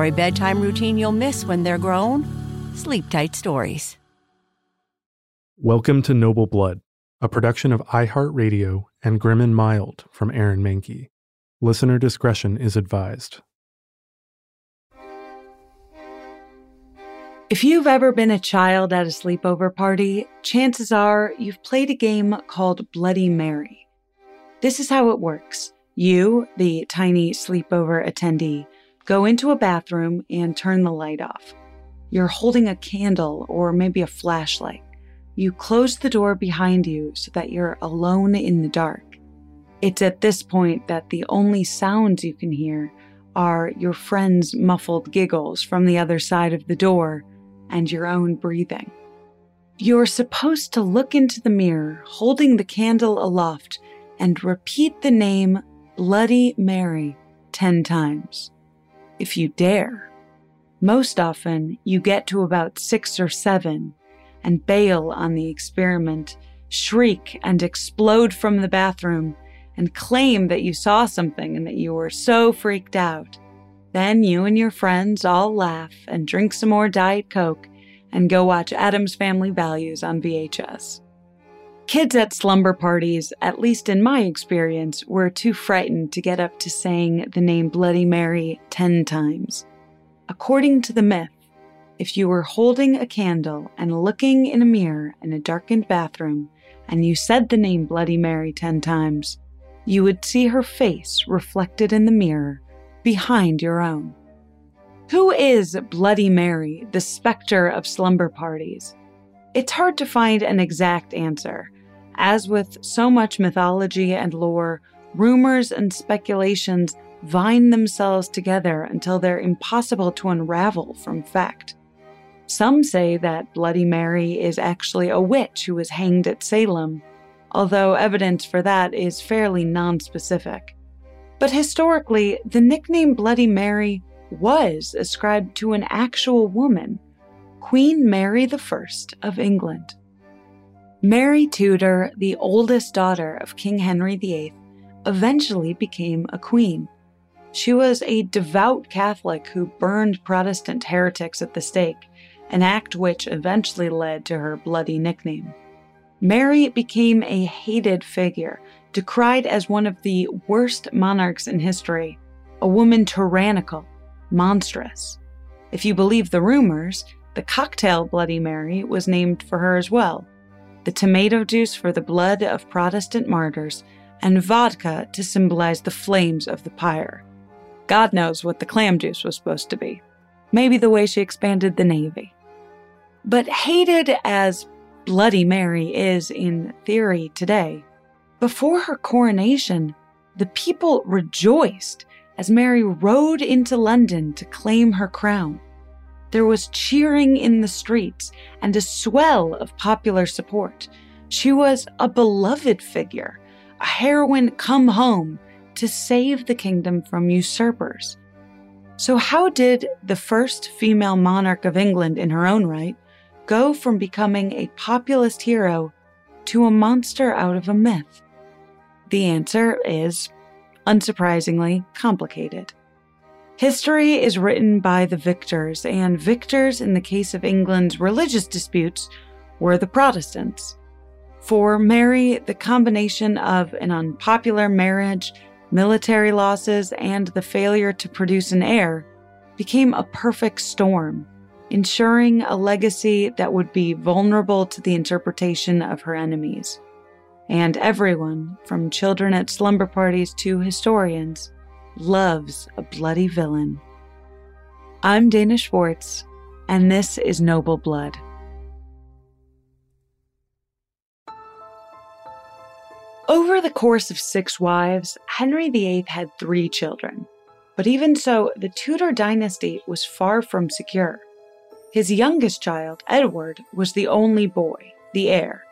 For a bedtime routine you'll miss when they're grown, Sleep Tight Stories. Welcome to Noble Blood, a production of iHeartRadio and Grim and Mild from Aaron Mahnke. Listener discretion is advised. If you've ever been a child at a sleepover party, chances are you've played a game called Bloody Mary. This is how it works. You, the tiny sleepover attendee, go into a bathroom and turn the light off. You're holding a candle or maybe a flashlight. You close the door behind you so that you're alone in the dark. It's at this point that the only sounds you can hear are your friend's muffled giggles from the other side of the door and your own breathing. You're supposed to look into the mirror, holding the candle aloft, and repeat the name Bloody Mary 10 times. If you dare. Most often, you get to about six or seven and bail on the experiment, shriek and explode from the bathroom, and claim that you saw something and that you were so freaked out then you and your friends all laugh and drink some more Diet Coke and go watch Addams Family Values on VHS. Kids at slumber parties, at least in my experience, were too frightened to get up to saying the name Bloody Mary 10 times. According to the myth, if you were holding a candle and looking in a mirror in a darkened bathroom and you said the name Bloody Mary 10 times, you would see her face reflected in the mirror behind your own. Who is Bloody Mary, the specter of slumber parties? It's hard to find an exact answer. As with so much mythology and lore, rumors and speculations vine themselves together until they're impossible to unravel from fact. Some say that Bloody Mary is actually a witch who was hanged at Salem, although evidence for that is fairly nonspecific. But historically, the nickname Bloody Mary was ascribed to an actual woman, Queen Mary I of England. Mary Tudor, the oldest daughter of King Henry VIII, eventually became a queen. She was a devout Catholic who burned Protestant heretics at the stake, an act which eventually led to her bloody nickname. Mary became a hated figure decried as one of the worst monarchs in history, a woman tyrannical, monstrous. If you believe the rumors, the cocktail Bloody Mary was named for her as well the tomato juice for the blood of Protestant martyrs, and vodka to symbolize the flames of the pyre. God knows what the clam juice was supposed to be. Maybe the way she expanded the Navy. But hated as Bloody Mary is in theory today, before her coronation, the people rejoiced as Mary rode into London to claim her crown. There was cheering in the streets and a swell of popular support. She was a beloved figure, a heroine come home to save the kingdom from usurpers. So, how did the first female monarch of England in her own right go from becoming a populist hero to a monster out of a myth? The answer is, unsurprisingly, complicated. History is written by the victors, and victors in the case of England's religious disputes were the Protestants. For Mary, the combination of an unpopular marriage, military losses, and the failure to produce an heir became a perfect storm, ensuring a legacy that would be vulnerable to the interpretation of her enemies and everyone, from children at slumber parties to historians, loves a bloody villain. I'm Dana Schwartz, and this is Noble Blood. Over the course of six wives, Henry VIII had three children. But even so, the Tudor dynasty was far from secure. His youngest child, Edward, was the only boy, the heir.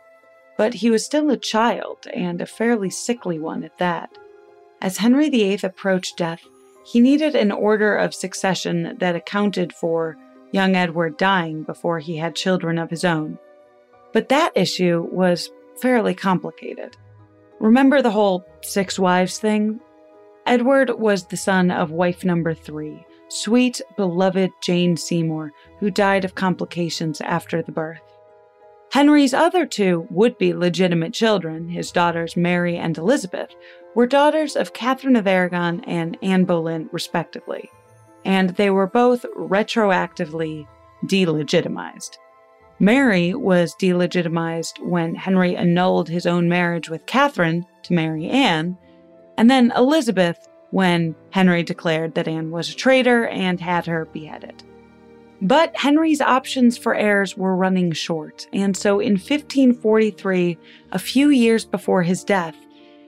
But he was still a child, and a fairly sickly one at that. As Henry VIII approached death, he needed an order of succession that accounted for young Edward dying before he had children of his own. But that issue was fairly complicated. Remember the whole six wives thing? Edward was the son of wife number three, sweet, beloved Jane Seymour, who died of complications after the birth. Henry's other two would be legitimate children, his daughters Mary and Elizabeth, were daughters of Catherine of Aragon and Anne Boleyn, respectively, and they were both retroactively delegitimized. Mary was delegitimized when Henry annulled his own marriage with Catherine to marry Anne, and then Elizabeth when Henry declared that Anne was a traitor and had her beheaded. But Henry's options for heirs were running short, and so in 1543, a few years before his death,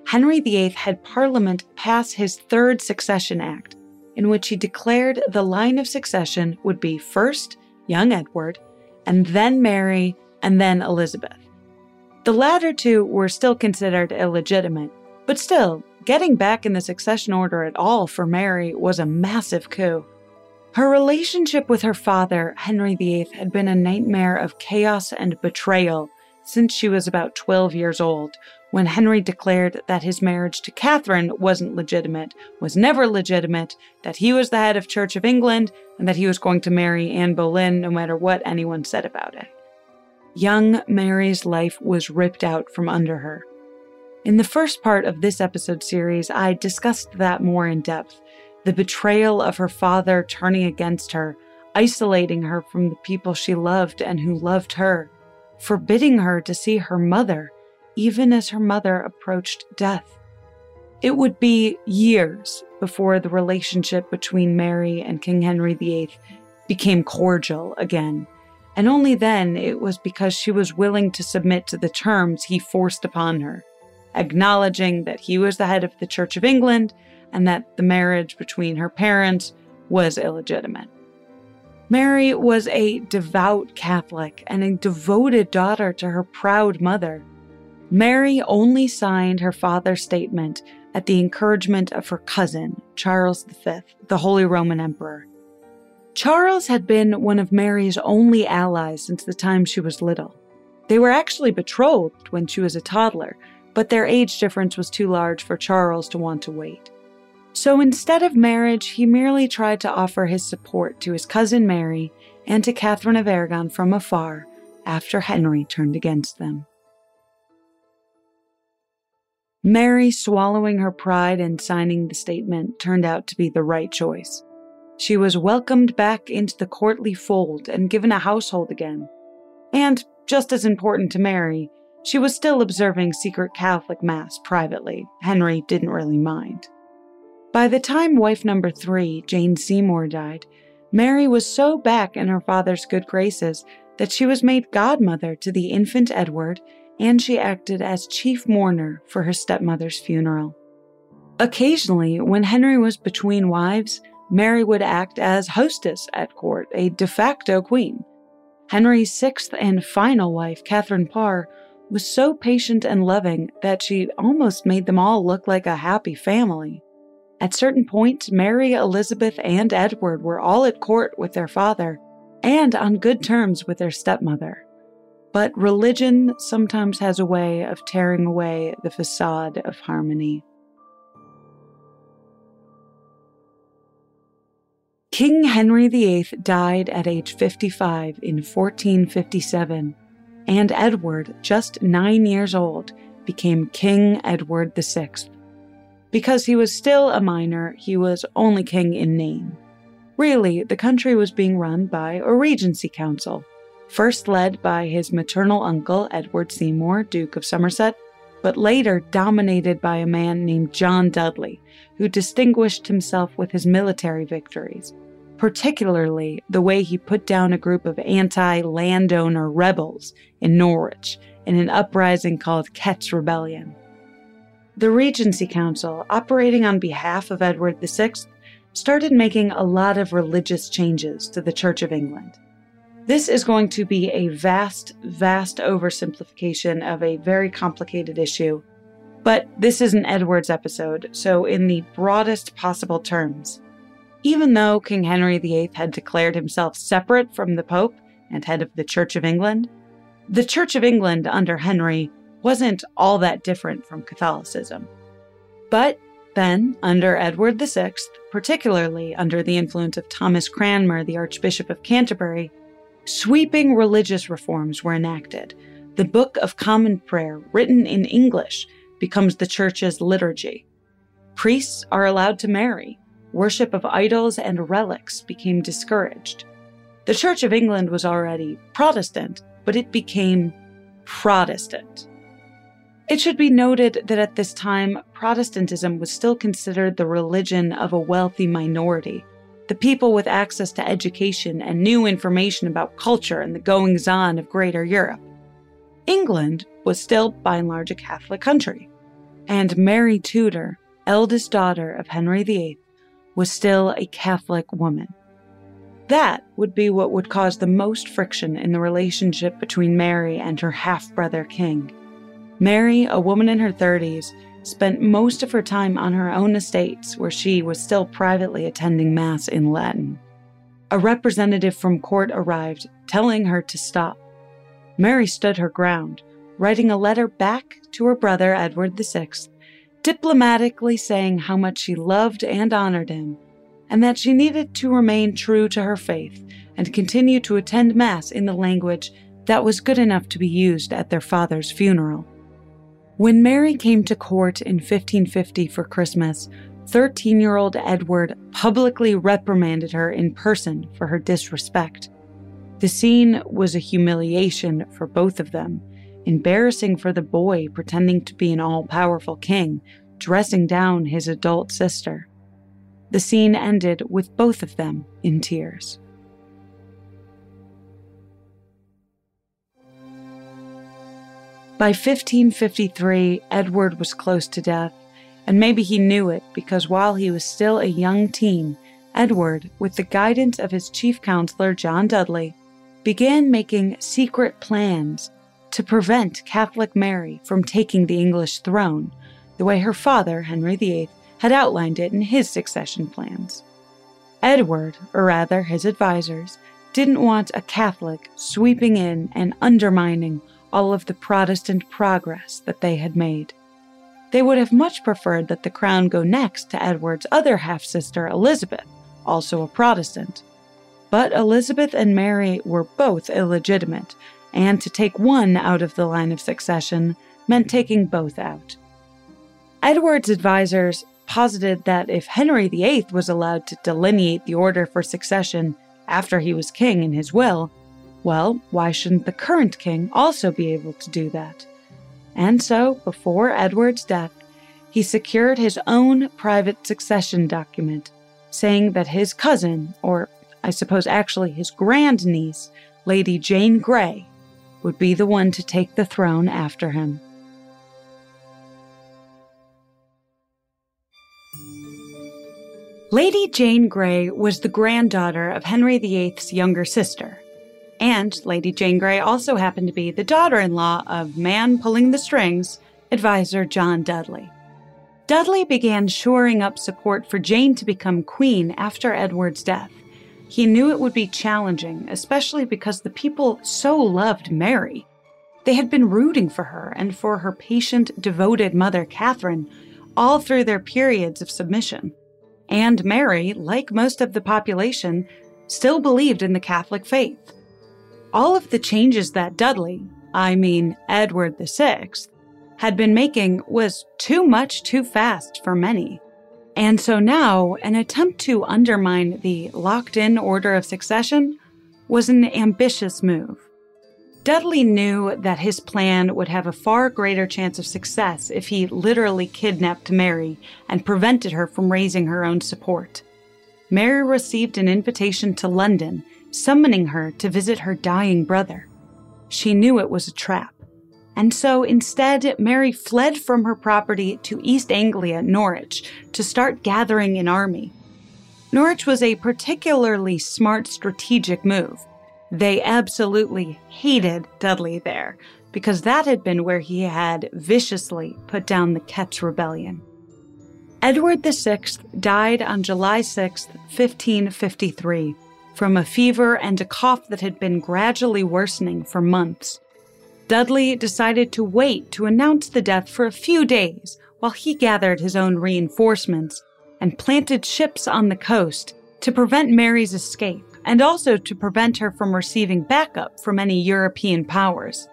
Henry VIII had Parliament pass his Third Succession Act, in which he declared the line of succession would be first young Edward, and then Mary, and then Elizabeth. The latter two were still considered illegitimate, but still, getting back in the succession order at all for Mary was a massive coup. Her relationship with her father, Henry VIII, had been a nightmare of chaos and betrayal since she was about 12 years old, when Henry declared that his marriage to Catherine wasn't legitimate, was never legitimate, that he was the head of Church of England, and that he was going to marry Anne Boleyn no matter what anyone said about it. Young Mary's life was ripped out from under her. In the first part of this episode series, I discussed that more in depth the betrayal of her father turning against her, isolating her from the people she loved and who loved her, forbidding her to see her mother even as her mother approached death. It would be years before the relationship between Mary and King Henry VIII became cordial again, and only then it was because she was willing to submit to the terms he forced upon her, acknowledging that he was the head of the Church of England and that the marriage between her parents was illegitimate. Mary was a devout Catholic and a devoted daughter to her proud mother. Mary only signed her father's statement at the encouragement of her cousin, Charles V, the Holy Roman Emperor. Charles had been one of Mary's only allies since the time she was little. They were actually betrothed when she was a toddler, but their age difference was too large for Charles to want to wait. So instead of marriage, he merely tried to offer his support to his cousin Mary and to Catherine of Aragon from afar after Henry turned against them. Mary swallowing her pride and signing the statement turned out to be the right choice. She was welcomed back into the courtly fold and given a household again. And, just as important to Mary, she was still observing secret Catholic Mass privately. Henry didn't really mind. By the time wife number three, Jane Seymour, died, Mary was so back in her father's good graces that she was made godmother to the infant Edward and she acted as chief mourner for her stepmother's funeral. Occasionally, when Henry was between wives, Mary would act as hostess at court, a de facto queen. Henry's sixth and final wife, Catherine Parr, was so patient and loving that she almost made them all look like a happy family. At certain points, Mary, Elizabeth, and Edward were all at court with their father and on good terms with their stepmother. But religion sometimes has a way of tearing away the facade of harmony. King Henry VIII died at age 55 in 1457, and Edward, just nine years old, became King Edward VI. Because he was still a minor, he was only king in name. Really, the country was being run by a regency council, first led by his maternal uncle, Edward Seymour, Duke of Somerset, but later dominated by a man named John Dudley, who distinguished himself with his military victories, particularly the way he put down a group of anti landowner rebels in Norwich in an uprising called Kett's Rebellion. The Regency Council, operating on behalf of Edward VI, started making a lot of religious changes to the Church of England. This is going to be a vast, vast oversimplification of a very complicated issue, but this is an Edwards episode, so in the broadest possible terms. Even though King Henry VIII had declared himself separate from the Pope and head of the Church of England, the Church of England under Henry wasn't all that different from Catholicism. But then, under Edward VI, particularly under the influence of Thomas Cranmer, the Archbishop of Canterbury, sweeping religious reforms were enacted. The Book of Common Prayer, written in English, becomes the Church's liturgy. Priests are allowed to marry. Worship of idols and relics became discouraged. The Church of England was already Protestant, but it became Protestant. It should be noted that at this time, Protestantism was still considered the religion of a wealthy minority, the people with access to education and new information about culture and the goings on of Greater Europe. England was still, by and large, a Catholic country, and Mary Tudor, eldest daughter of Henry VIII, was still a Catholic woman. That would be what would cause the most friction in the relationship between Mary and her half brother king. Mary, a woman in her 30s, spent most of her time on her own estates where she was still privately attending Mass in Latin. A representative from court arrived, telling her to stop. Mary stood her ground, writing a letter back to her brother Edward VI, diplomatically saying how much she loved and honored him, and that she needed to remain true to her faith and continue to attend Mass in the language that was good enough to be used at their father's funeral. When Mary came to court in 1550 for Christmas, 13 year old Edward publicly reprimanded her in person for her disrespect. The scene was a humiliation for both of them, embarrassing for the boy pretending to be an all powerful king, dressing down his adult sister. The scene ended with both of them in tears. By 1553, Edward was close to death, and maybe he knew it because while he was still a young teen, Edward, with the guidance of his chief counselor John Dudley, began making secret plans to prevent Catholic Mary from taking the English throne, the way her father, Henry VIII, had outlined it in his succession plans. Edward, or rather his advisers, didn't want a Catholic sweeping in and undermining all of the Protestant progress that they had made. They would have much preferred that the crown go next to Edward's other half sister, Elizabeth, also a Protestant. But Elizabeth and Mary were both illegitimate, and to take one out of the line of succession meant taking both out. Edward's advisers posited that if Henry VIII was allowed to delineate the order for succession after he was king in his will, well, why shouldn't the current king also be able to do that? And so, before Edward's death, he secured his own private succession document, saying that his cousin, or I suppose actually his grandniece, Lady Jane Grey, would be the one to take the throne after him. Lady Jane Grey was the granddaughter of Henry VIII's younger sister, and Lady Jane Grey also happened to be the daughter in law of man pulling the strings, advisor John Dudley. Dudley began shoring up support for Jane to become queen after Edward's death. He knew it would be challenging, especially because the people so loved Mary. They had been rooting for her and for her patient, devoted mother, Catherine, all through their periods of submission. And Mary, like most of the population, still believed in the Catholic faith. All of the changes that Dudley, I mean Edward VI, had been making was too much too fast for many. And so now, an attempt to undermine the locked in order of succession was an ambitious move. Dudley knew that his plan would have a far greater chance of success if he literally kidnapped Mary and prevented her from raising her own support. Mary received an invitation to London summoning her to visit her dying brother. She knew it was a trap. And so instead, Mary fled from her property to East Anglia, Norwich, to start gathering an army. Norwich was a particularly smart strategic move. They absolutely hated Dudley there because that had been where he had viciously put down the Kett's Rebellion. Edward VI died on July 6, 1553, from a fever and a cough that had been gradually worsening for months. Dudley decided to wait to announce the death for a few days while he gathered his own reinforcements and planted ships on the coast to prevent Mary's escape and also to prevent her from receiving backup from any European powers.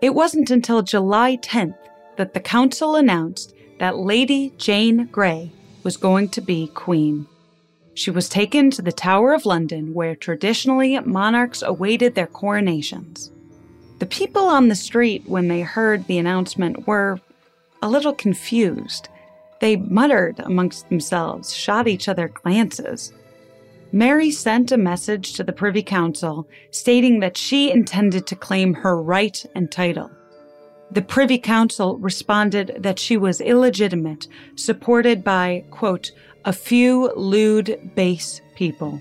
It wasn't until July 10th that the council announced that Lady Jane Grey was going to be queen. She was taken to the Tower of London, where traditionally monarchs awaited their coronations. The people on the street, when they heard the announcement, were a little confused. They muttered amongst themselves, shot each other glances. Mary sent a message to the Privy Council stating that she intended to claim her right and title. The Privy Council responded that she was illegitimate, supported by, quote, a few lewd, base people.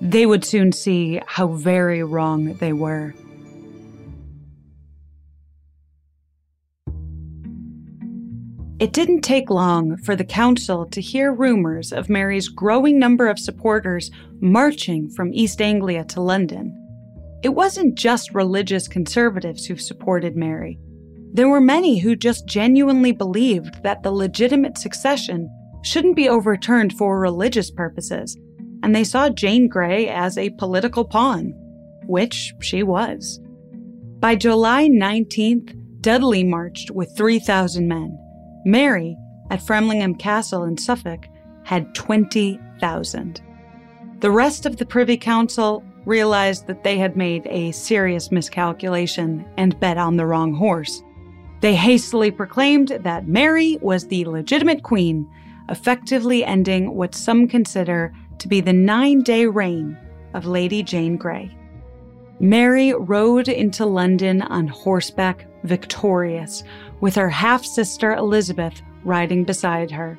They would soon see how very wrong they were. It didn't take long for the council to hear rumors of Mary's growing number of supporters marching from East Anglia to London. It wasn't just religious conservatives who supported Mary. There were many who just genuinely believed that the legitimate succession shouldn't be overturned for religious purposes, and they saw Jane Grey as a political pawn, which she was. By July 19th, Dudley marched with 3,000 men. Mary, at Framlingham Castle in Suffolk, had 20,000. The rest of the Privy Council realized that they had made a serious miscalculation and bet on the wrong horse. They hastily proclaimed that Mary was the legitimate queen, effectively ending what some consider to be the nine day reign of Lady Jane Grey. Mary rode into London on horseback, victorious, with her half sister Elizabeth riding beside her.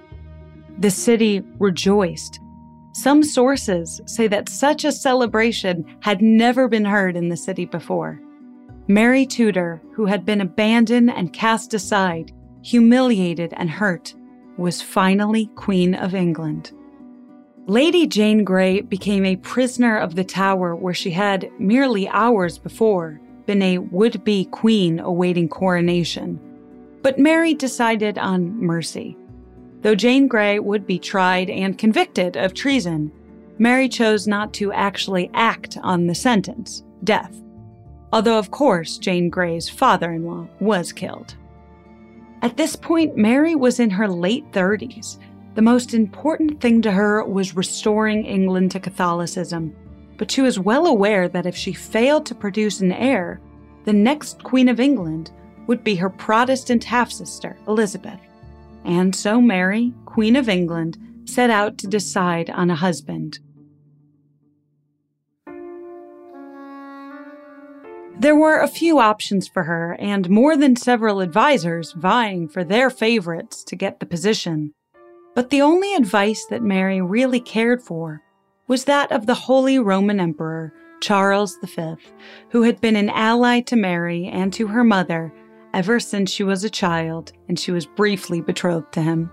The city rejoiced. Some sources say that such a celebration had never been heard in the city before. Mary Tudor, who had been abandoned and cast aside, humiliated and hurt, was finally Queen of England. Lady Jane Grey became a prisoner of the Tower where she had, merely hours before, been a would be queen awaiting coronation. But Mary decided on mercy. Though Jane Grey would be tried and convicted of treason, Mary chose not to actually act on the sentence, death. Although, of course, Jane Grey's father in law was killed. At this point, Mary was in her late 30s. The most important thing to her was restoring England to Catholicism, but she was well aware that if she failed to produce an heir, the next Queen of England would be her Protestant half sister, Elizabeth. And so Mary, Queen of England, set out to decide on a husband. There were a few options for her, and more than several advisors vying for their favorites to get the position. But the only advice that Mary really cared for was that of the Holy Roman Emperor, Charles V, who had been an ally to Mary and to her mother ever since she was a child and she was briefly betrothed to him.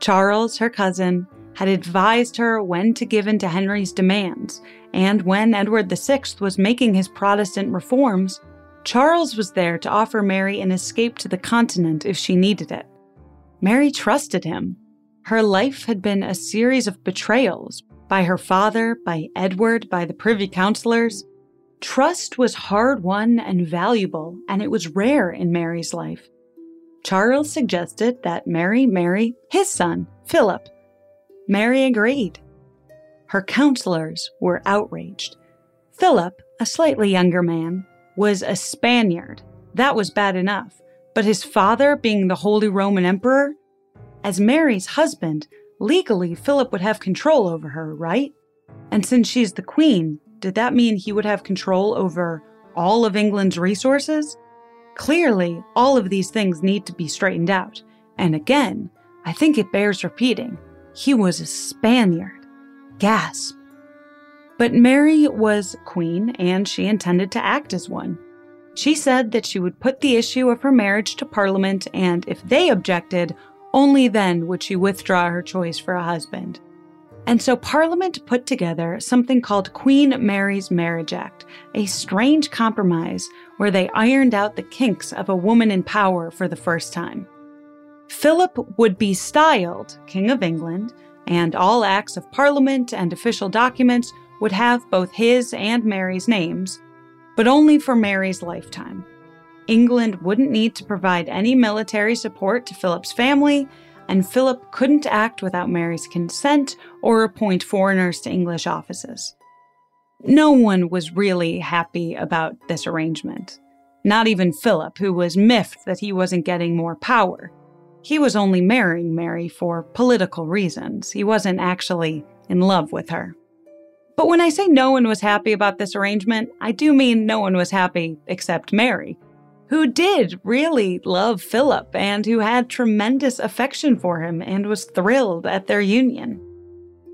Charles, her cousin, had advised her when to give in to Henry's demands, and when Edward VI was making his Protestant reforms, Charles was there to offer Mary an escape to the continent if she needed it. Mary trusted him. Her life had been a series of betrayals by her father, by Edward, by the privy councillors. Trust was hard won and valuable, and it was rare in Mary's life. Charles suggested that Mary marry his son, Philip. Mary agreed. Her counselors were outraged. Philip, a slightly younger man, was a Spaniard. That was bad enough. But his father being the Holy Roman Emperor? As Mary's husband, legally Philip would have control over her, right? And since she's the queen, did that mean he would have control over all of England's resources? Clearly, all of these things need to be straightened out. And again, I think it bears repeating he was a Spaniard. Gasp. But Mary was queen and she intended to act as one. She said that she would put the issue of her marriage to Parliament, and if they objected, only then would she withdraw her choice for a husband. And so Parliament put together something called Queen Mary's Marriage Act, a strange compromise where they ironed out the kinks of a woman in power for the first time. Philip would be styled King of England, and all acts of Parliament and official documents would have both his and Mary's names, but only for Mary's lifetime. England wouldn't need to provide any military support to Philip's family, and Philip couldn't act without Mary's consent or appoint foreigners to English offices. No one was really happy about this arrangement. Not even Philip, who was miffed that he wasn't getting more power. He was only marrying Mary for political reasons. He wasn't actually in love with her. But when I say no one was happy about this arrangement, I do mean no one was happy except Mary who did really love Philip and who had tremendous affection for him and was thrilled at their union.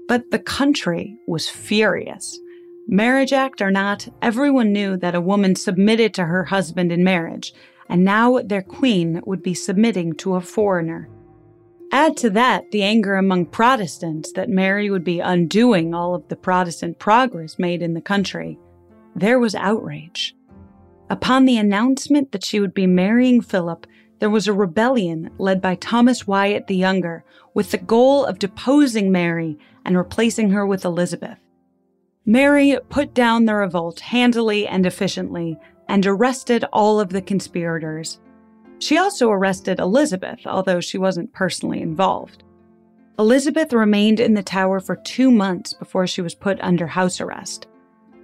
But the country was furious. Marriage Act or not, everyone knew that a woman submitted to her husband in marriage, and now their queen would be submitting to a foreigner. Add to that the anger among Protestants that Mary would be undoing all of the Protestant progress made in the country. There was outrage. Upon the announcement that she would be marrying Philip, there was a rebellion led by Thomas Wyatt the Younger with the goal of deposing Mary and replacing her with Elizabeth. Mary put down the revolt handily and efficiently and arrested all of the conspirators. She also arrested Elizabeth, although she wasn't personally involved. Elizabeth remained in the tower for two months before she was put under house arrest.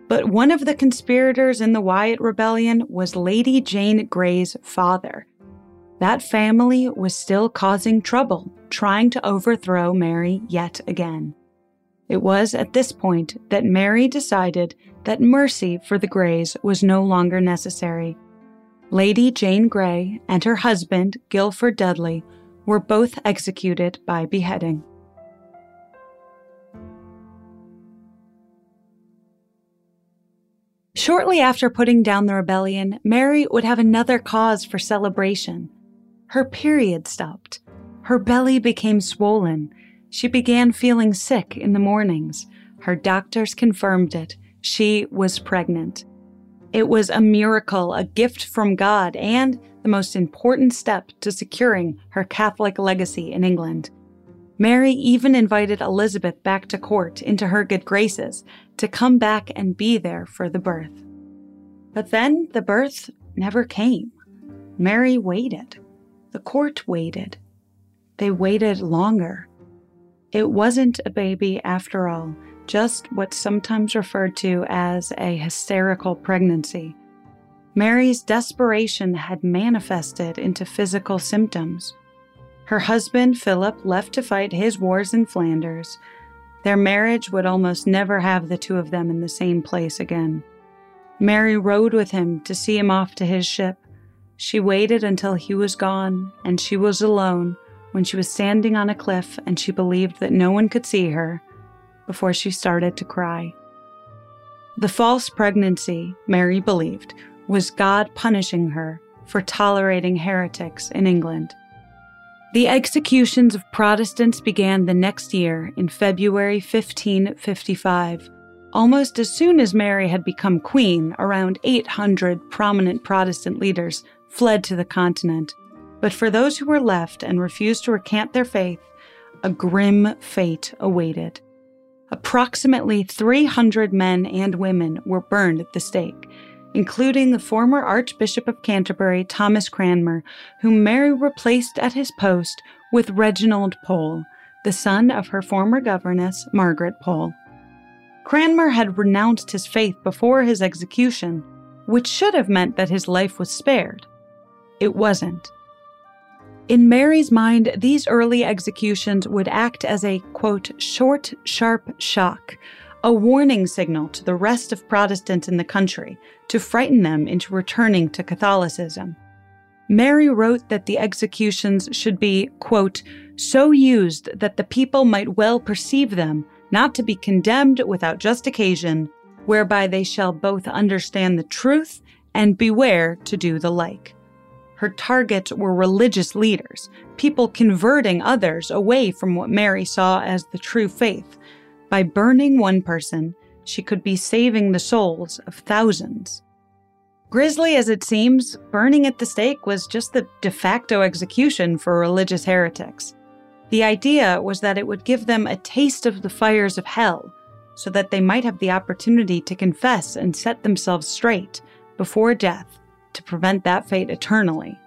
But one of the conspirators in the Wyatt Rebellion was Lady Jane Grey's father. That family was still causing trouble, trying to overthrow Mary yet again. It was at this point that Mary decided that mercy for the Greys was no longer necessary. Lady Jane Grey and her husband, Guilford Dudley, were both executed by beheading. Shortly after putting down the rebellion, Mary would have another cause for celebration. Her period stopped. Her belly became swollen. She began feeling sick in the mornings. Her doctors confirmed it. She was pregnant. It was a miracle, a gift from God, and the most important step to securing her Catholic legacy in England. Mary even invited Elizabeth back to court into her good graces to come back and be there for the birth. But then the birth never came. Mary waited. The court waited. They waited longer. It wasn't a baby after all, just what's sometimes referred to as a hysterical pregnancy. Mary's desperation had manifested into physical symptoms. Her husband, Philip, left to fight his wars in Flanders. Their marriage would almost never have the two of them in the same place again. Mary rode with him to see him off to his ship. She waited until he was gone, and she was alone when she was standing on a cliff and she believed that no one could see her before she started to cry. The false pregnancy, Mary believed, was God punishing her for tolerating heretics in England. The executions of Protestants began the next year in February 1555. Almost as soon as Mary had become queen, around 800 prominent Protestant leaders fled to the continent. But for those who were left and refused to recant their faith, a grim fate awaited. Approximately 300 men and women were burned at the stake, including the former Archbishop of Canterbury, Thomas Cranmer, whom Mary replaced at his post with Reginald Pole, the son of her former governess, Margaret Pole. Cranmer had renounced his faith before his execution, which should have meant that his life was spared. It wasn't. In Mary's mind, these early executions would act as a, quote, short, sharp shock, a warning signal to the rest of Protestants in the country to frighten them into returning to Catholicism. Mary wrote that the executions should be, quote, so used that the people might well perceive them not to be condemned without just occasion, whereby they shall both understand the truth and beware to do the like. Her targets were religious leaders, people converting others away from what Mary saw as the true faith. By burning one person, she could be saving the souls of thousands. Grisly as it seems, burning at the stake was just the de facto execution for religious heretics. The idea was that it would give them a taste of the fires of hell, so that they might have the opportunity to confess and set themselves straight before death to prevent that fate eternally.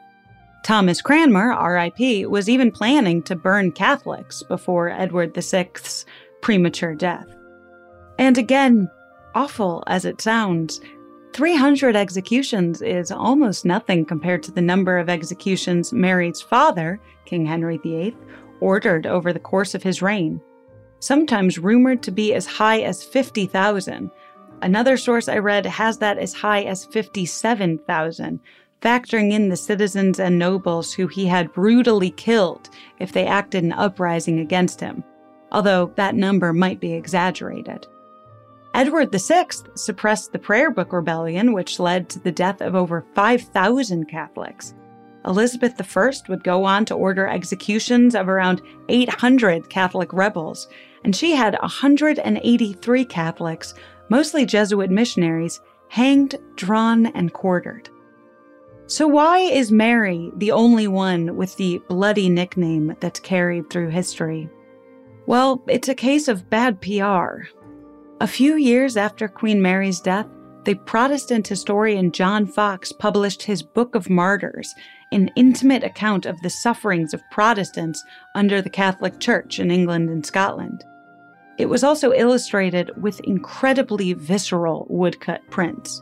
Thomas Cranmer, RIP, was even planning to burn Catholics before Edward VI's premature death. And again, awful as it sounds, 300 executions is almost nothing compared to the number of executions Mary's father, King Henry VIII, ordered over the course of his reign, sometimes rumored to be as high as 50,000. Another source I read has that as high as 57,000, factoring in the citizens and nobles who he had brutally killed if they acted in uprising against him, although that number might be exaggerated. Edward VI suppressed the Prayer Book Rebellion, which led to the death of over 5,000 Catholics. Elizabeth I would go on to order executions of around 800 Catholic rebels, and she had 183 Catholics, mostly Jesuit missionaries, hanged, drawn, and quartered. So, why is Mary the only one with the bloody nickname that's carried through history? Well, it's a case of bad PR. A few years after Queen Mary's death, the Protestant historian John Foxe published his Book of Martyrs, an intimate account of the sufferings of Protestants under the Catholic Church in England and Scotland. It was also illustrated with incredibly visceral woodcut prints.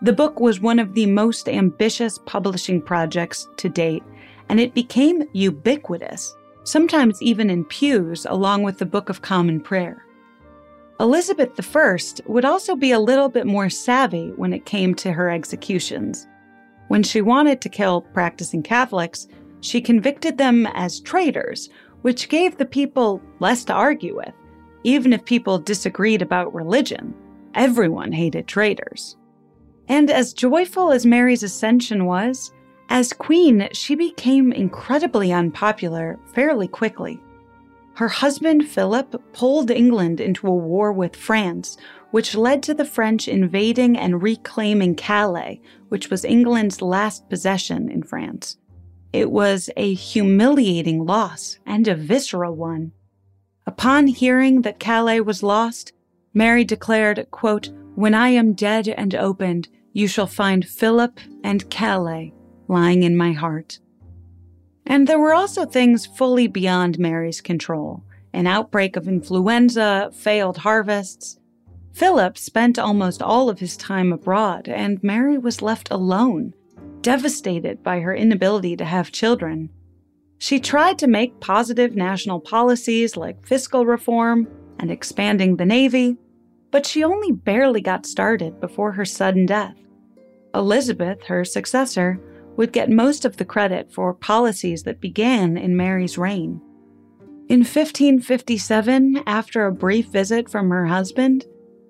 The book was one of the most ambitious publishing projects to date, and it became ubiquitous, sometimes even in pews along with the Book of Common Prayer. Elizabeth I would also be a little bit more savvy when it came to her executions. When she wanted to kill practicing Catholics, she convicted them as traitors, which gave the people less to argue with, even if people disagreed about religion. Everyone hated traitors. And as joyful as Mary's ascension was, as queen, she became incredibly unpopular fairly quickly. Her husband Philip pulled England into a war with France, which led to the French invading and reclaiming Calais, which was England's last possession in France. It was a humiliating loss and a visceral one. Upon hearing that Calais was lost, Mary declared, quote, When I am dead and opened, you shall find Philip and Calais lying in my heart. And there were also things fully beyond Mary's control an outbreak of influenza, failed harvests. Philip spent almost all of his time abroad, and Mary was left alone, devastated by her inability to have children. She tried to make positive national policies like fiscal reform and expanding the Navy, but she only barely got started before her sudden death. Elizabeth, her successor, would get most of the credit for policies that began in Mary's reign. In 1557, after a brief visit from her husband,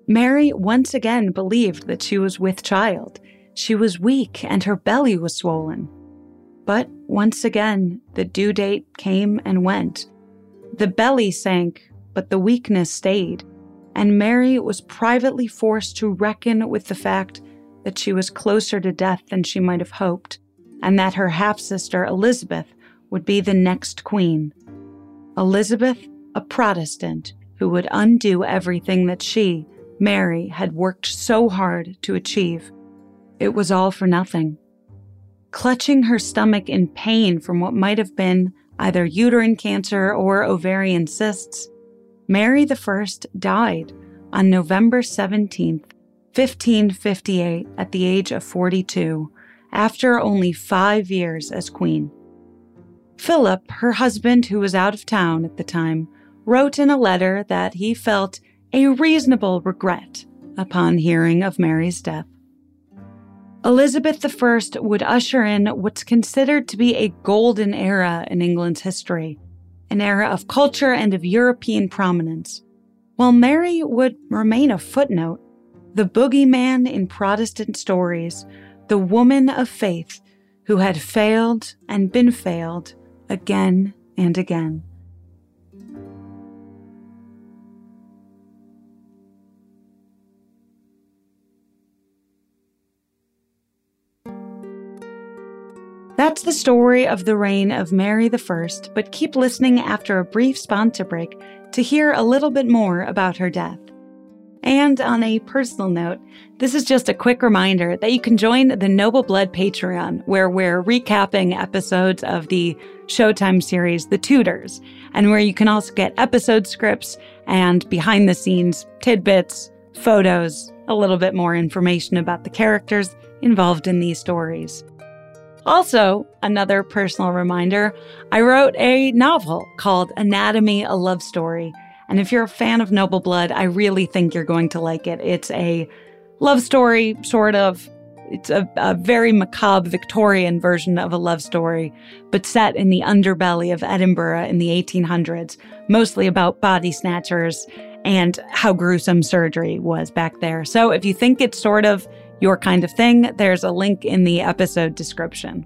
Mary once again believed that she was with child. She was weak and her belly was swollen. But once again, the due date came and went. The belly sank, but the weakness stayed, and Mary was privately forced to reckon with the fact that she was closer to death than she might have hoped and that her half sister Elizabeth would be the next queen. Elizabeth, a Protestant who would undo everything that she, Mary, had worked so hard to achieve. It was all for nothing. Clutching her stomach in pain from what might have been either uterine cancer or ovarian cysts, Mary I died on November 17, 1558, at the age of 42 after only five years as queen. Philip, her husband, who was out of town at the time, wrote in a letter that he felt a reasonable regret upon hearing of Mary's death. Elizabeth I would usher in what's considered to be a golden era in England's history, an era of culture and of European prominence. while Mary would remain a footnote, the boogeyman in Protestant stories, the woman of faith who had failed and been failed again and again. That's the story of the reign of Mary I, but keep listening after a brief sponsor break to hear a little bit more about her death. And on a personal note, this is just a quick reminder that you can join the Noble Blood Patreon, where we're recapping episodes of the Showtime series, The Tudors, and where you can also get episode scripts and behind the scenes tidbits, photos, a little bit more information about the characters involved in these stories. Also, another personal reminder I wrote a novel called Anatomy a Love Story. And if you're a fan of Noble Blood, I really think you're going to like it. It's a love story, sort of. It's a, a very macabre Victorian version of a love story, but set in the underbelly of Edinburgh in the 1800s, mostly about body snatchers and how gruesome surgery was back there. So if you think it's sort of your kind of thing, there's a link in the episode description.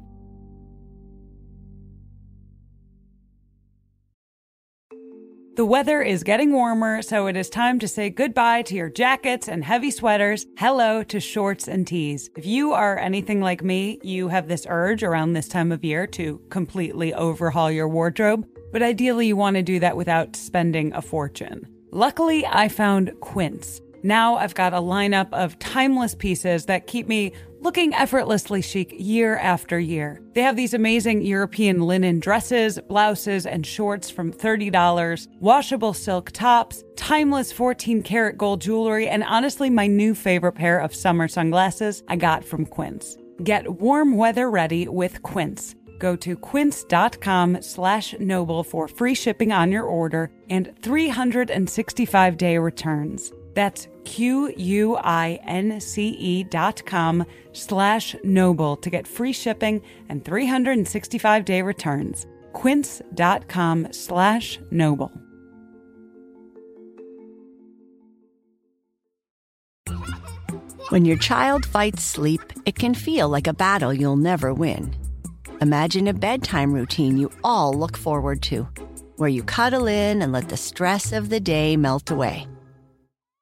The weather is getting warmer, so it is time to say goodbye to your jackets and heavy sweaters. Hello to shorts and tees. If you are anything like me, you have this urge around this time of year to completely overhaul your wardrobe, but ideally you want to do that without spending a fortune. Luckily, I found Quince. Now I've got a lineup of timeless pieces that keep me looking effortlessly chic year after year. They have these amazing European linen dresses, blouses, and shorts from $30, washable silk tops, timeless 14 karat gold jewelry, and honestly, my new favorite pair of summer sunglasses I got from Quince. Get warm weather ready with Quince. Go to quince.com slash noble for free shipping on your order and 365 day returns. That's Q-U-I-N-C-E dot com slash noble to get free shipping and 365-day returns. Quince.com slash noble. When your child fights sleep, it can feel like a battle you'll never win. Imagine a bedtime routine you all look forward to, where you cuddle in and let the stress of the day melt away.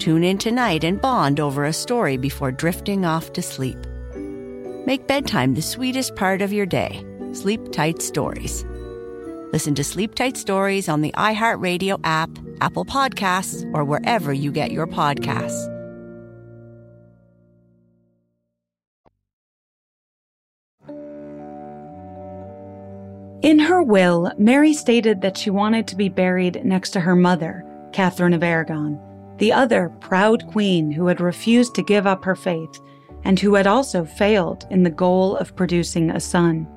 Tune in tonight and bond over a story before drifting off to sleep. Make bedtime the sweetest part of your day. Sleep Tight Stories. Listen to Sleep Tight Stories on the iHeartRadio app, Apple Podcasts, or wherever you get your podcasts. In her will, Mary stated that she wanted to be buried next to her mother, Catherine of Aragon the other proud queen who had refused to give up her faith and who had also failed in the goal of producing a son.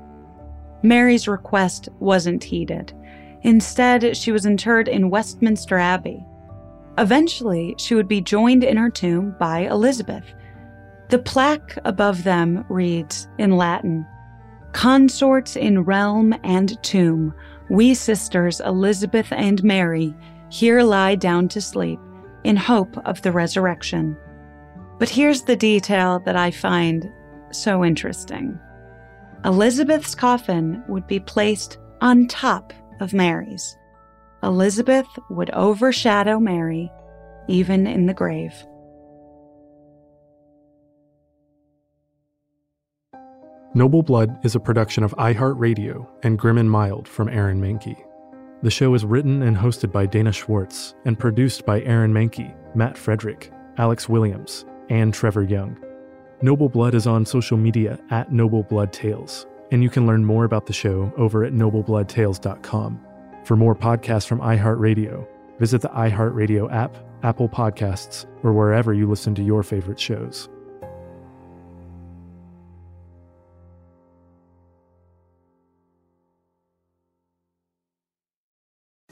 Mary's request wasn't heeded. Instead, she was interred in Westminster Abbey. Eventually, she would be joined in her tomb by Elizabeth. The plaque above them reads in Latin Consorts in realm and tomb, we sisters Elizabeth and Mary here lie down to sleep in hope of the resurrection. But here's the detail that I find so interesting Elizabeth's coffin would be placed on top of Mary's. Elizabeth would overshadow Mary, even in the grave. Noble Blood is a production of iHeartRadio and Grim and Mild from Aaron Mahnke. The show is written and hosted by Dana Schwartz and produced by Aaron Mahnke, Matt Frederick, Alex Williams, and Trevor Young. Noble Blood is on social media at Noble Blood Tales, and you can learn more about the show over at noblebloodtales.com. For more podcasts from iHeartRadio, visit the iHeartRadio app, Apple Podcasts, or wherever you listen to your favorite shows.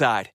outside.